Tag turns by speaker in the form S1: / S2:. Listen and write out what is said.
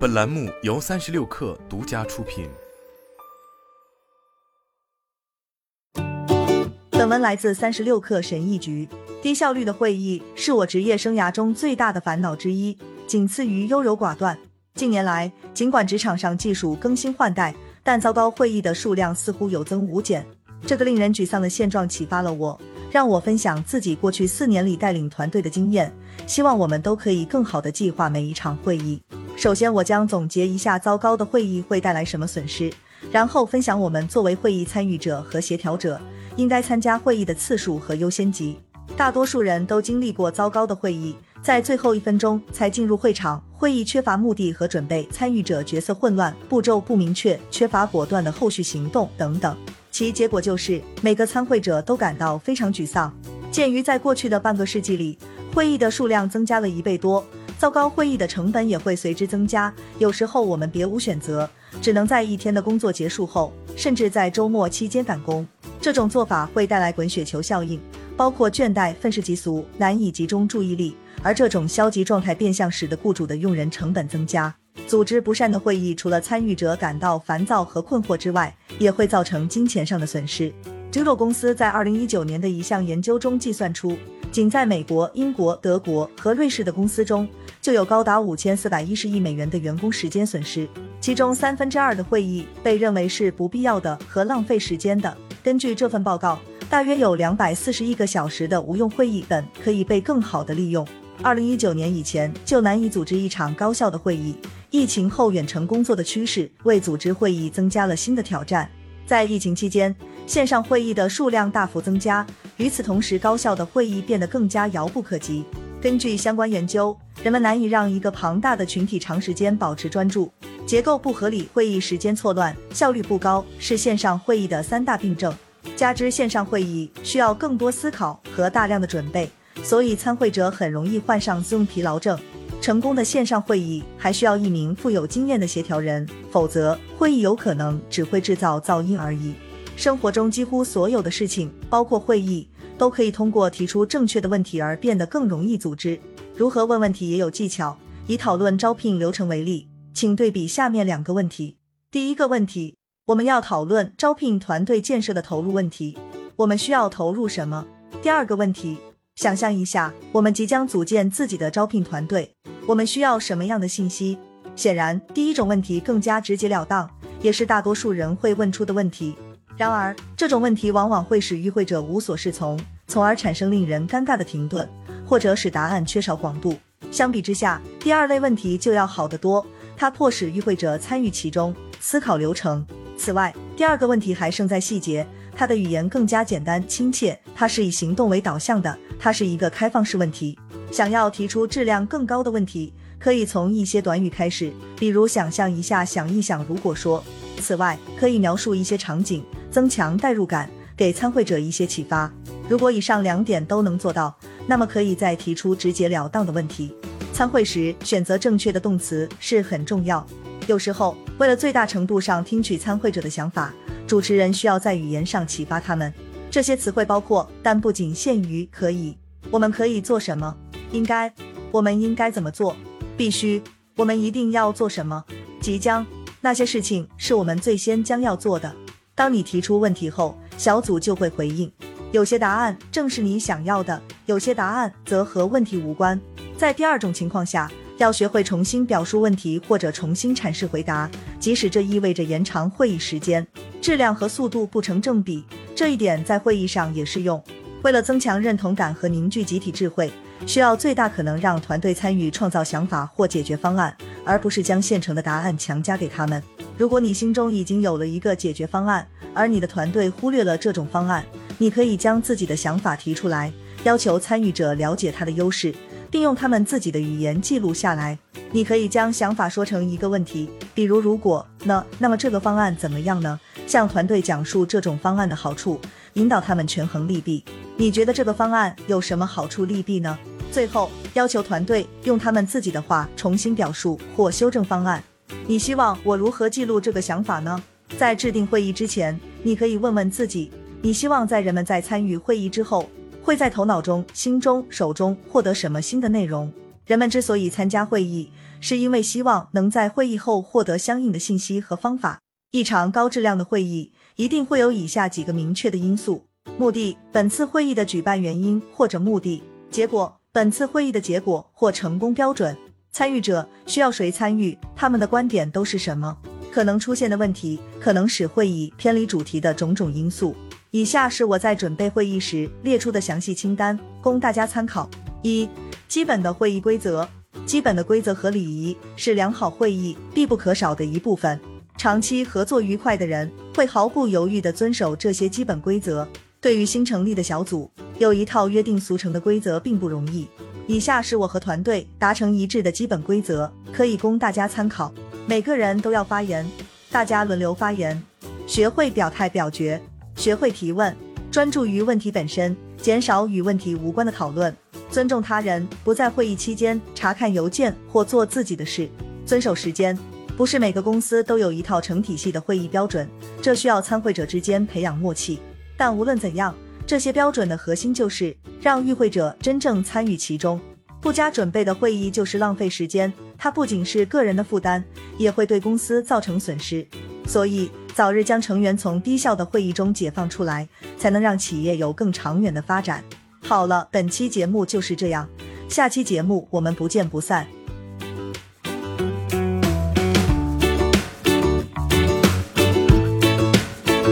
S1: 本栏目由三十六氪独家出品。
S2: 本文来自三十六氪神译局。低效率的会议是我职业生涯中最大的烦恼之一，仅次于优柔寡断。近年来，尽管职场上技术更新换代，但糟糕会议的数量似乎有增无减。这个令人沮丧的现状启发了我，让我分享自己过去四年里带领团队的经验，希望我们都可以更好的计划每一场会议。首先，我将总结一下糟糕的会议会带来什么损失，然后分享我们作为会议参与者和协调者应该参加会议的次数和优先级。大多数人都经历过糟糕的会议，在最后一分钟才进入会场，会议缺乏目的和准备，参与者角色混乱，步骤不明确，缺乏果断的后续行动等等。其结果就是每个参会者都感到非常沮丧。鉴于在过去的半个世纪里，会议的数量增加了一倍多。糟糕会议的成本也会随之增加。有时候我们别无选择，只能在一天的工作结束后，甚至在周末期间赶工。这种做法会带来滚雪球效应，包括倦怠、愤世嫉俗、难以集中注意力。而这种消极状态变相使得雇主的用人成本增加。组织不善的会议，除了参与者感到烦躁和困惑之外，也会造成金钱上的损失。J u 公司在二零一九年的一项研究中计算出，仅在美国、英国、德国和瑞士的公司中。就有高达五千四百一十亿美元的员工时间损失，其中三分之二的会议被认为是不必要的和浪费时间的。根据这份报告，大约有两百四十亿个小时的无用会议本可以被更好的利用。二零一九年以前就难以组织一场高效的会议，疫情后远程工作的趋势为组织会议增加了新的挑战。在疫情期间，线上会议的数量大幅增加，与此同时，高效的会议变得更加遥不可及。根据相关研究，人们难以让一个庞大的群体长时间保持专注，结构不合理，会议时间错乱，效率不高，是线上会议的三大病症。加之线上会议需要更多思考和大量的准备，所以参会者很容易患上 Zoom 疲劳症。成功的线上会议还需要一名富有经验的协调人，否则会议有可能只会制造噪音而已。生活中几乎所有的事情，包括会议。都可以通过提出正确的问题而变得更容易组织。如何问问题也有技巧。以讨论招聘流程为例，请对比下面两个问题。第一个问题，我们要讨论招聘团队建设的投入问题。我们需要投入什么？第二个问题，想象一下，我们即将组建自己的招聘团队，我们需要什么样的信息？显然，第一种问题更加直截了当，也是大多数人会问出的问题。然而，这种问题往往会使与会者无所适从，从而产生令人尴尬的停顿，或者使答案缺少广度。相比之下，第二类问题就要好得多，它迫使与会者参与其中，思考流程。此外，第二个问题还胜在细节，它的语言更加简单亲切，它是以行动为导向的，它是一个开放式问题。想要提出质量更高的问题，可以从一些短语开始，比如想象一下，想一想，如果说。此外，可以描述一些场景。增强代入感，给参会者一些启发。如果以上两点都能做到，那么可以再提出直截了当的问题。参会时选择正确的动词是很重要。有时候，为了最大程度上听取参会者的想法，主持人需要在语言上启发他们。这些词汇包括，但不仅限于可以。我们可以做什么？应该？我们应该怎么做？必须？我们一定要做什么？即将？那些事情是我们最先将要做的。当你提出问题后，小组就会回应。有些答案正是你想要的，有些答案则和问题无关。在第二种情况下，要学会重新表述问题或者重新阐释回答，即使这意味着延长会议时间。质量和速度不成正比，这一点在会议上也适用。为了增强认同感和凝聚集体智慧，需要最大可能让团队参与创造想法或解决方案，而不是将现成的答案强加给他们。如果你心中已经有了一个解决方案，而你的团队忽略了这种方案，你可以将自己的想法提出来，要求参与者了解它的优势，并用他们自己的语言记录下来。你可以将想法说成一个问题，比如如果呢，那么这个方案怎么样呢？向团队讲述这种方案的好处，引导他们权衡利弊。你觉得这个方案有什么好处利弊呢？最后要求团队用他们自己的话重新表述或修正方案。你希望我如何记录这个想法呢？在制定会议之前，你可以问问自己：你希望在人们在参与会议之后，会在头脑中、心中、手中获得什么新的内容？人们之所以参加会议，是因为希望能在会议后获得相应的信息和方法。一场高质量的会议一定会有以下几个明确的因素：目的、本次会议的举办原因或者目的；结果、本次会议的结果或成功标准；参与者需要谁参与，他们的观点都是什么；可能出现的问题，可能使会议偏离主题的种种因素。以下是我在准备会议时列出的详细清单，供大家参考。一、基本的会议规则。基本的规则和礼仪是良好会议必不可少的一部分。长期合作愉快的人会毫不犹豫地遵守这些基本规则。对于新成立的小组，有一套约定俗成的规则并不容易。以下是我和团队达成一致的基本规则，可以供大家参考。每个人都要发言，大家轮流发言，学会表态表决，学会提问，专注于问题本身，减少与问题无关的讨论，尊重他人，不在会议期间查看邮件或做自己的事，遵守时间。不是每个公司都有一套成体系的会议标准，这需要参会者之间培养默契。但无论怎样，这些标准的核心就是让与会者真正参与其中。不加准备的会议就是浪费时间，它不仅是个人的负担，也会对公司造成损失。所以，早日将成员从低效的会议中解放出来，才能让企业有更长远的发展。好了，本期节目就是这样，下期节目我们不见不散。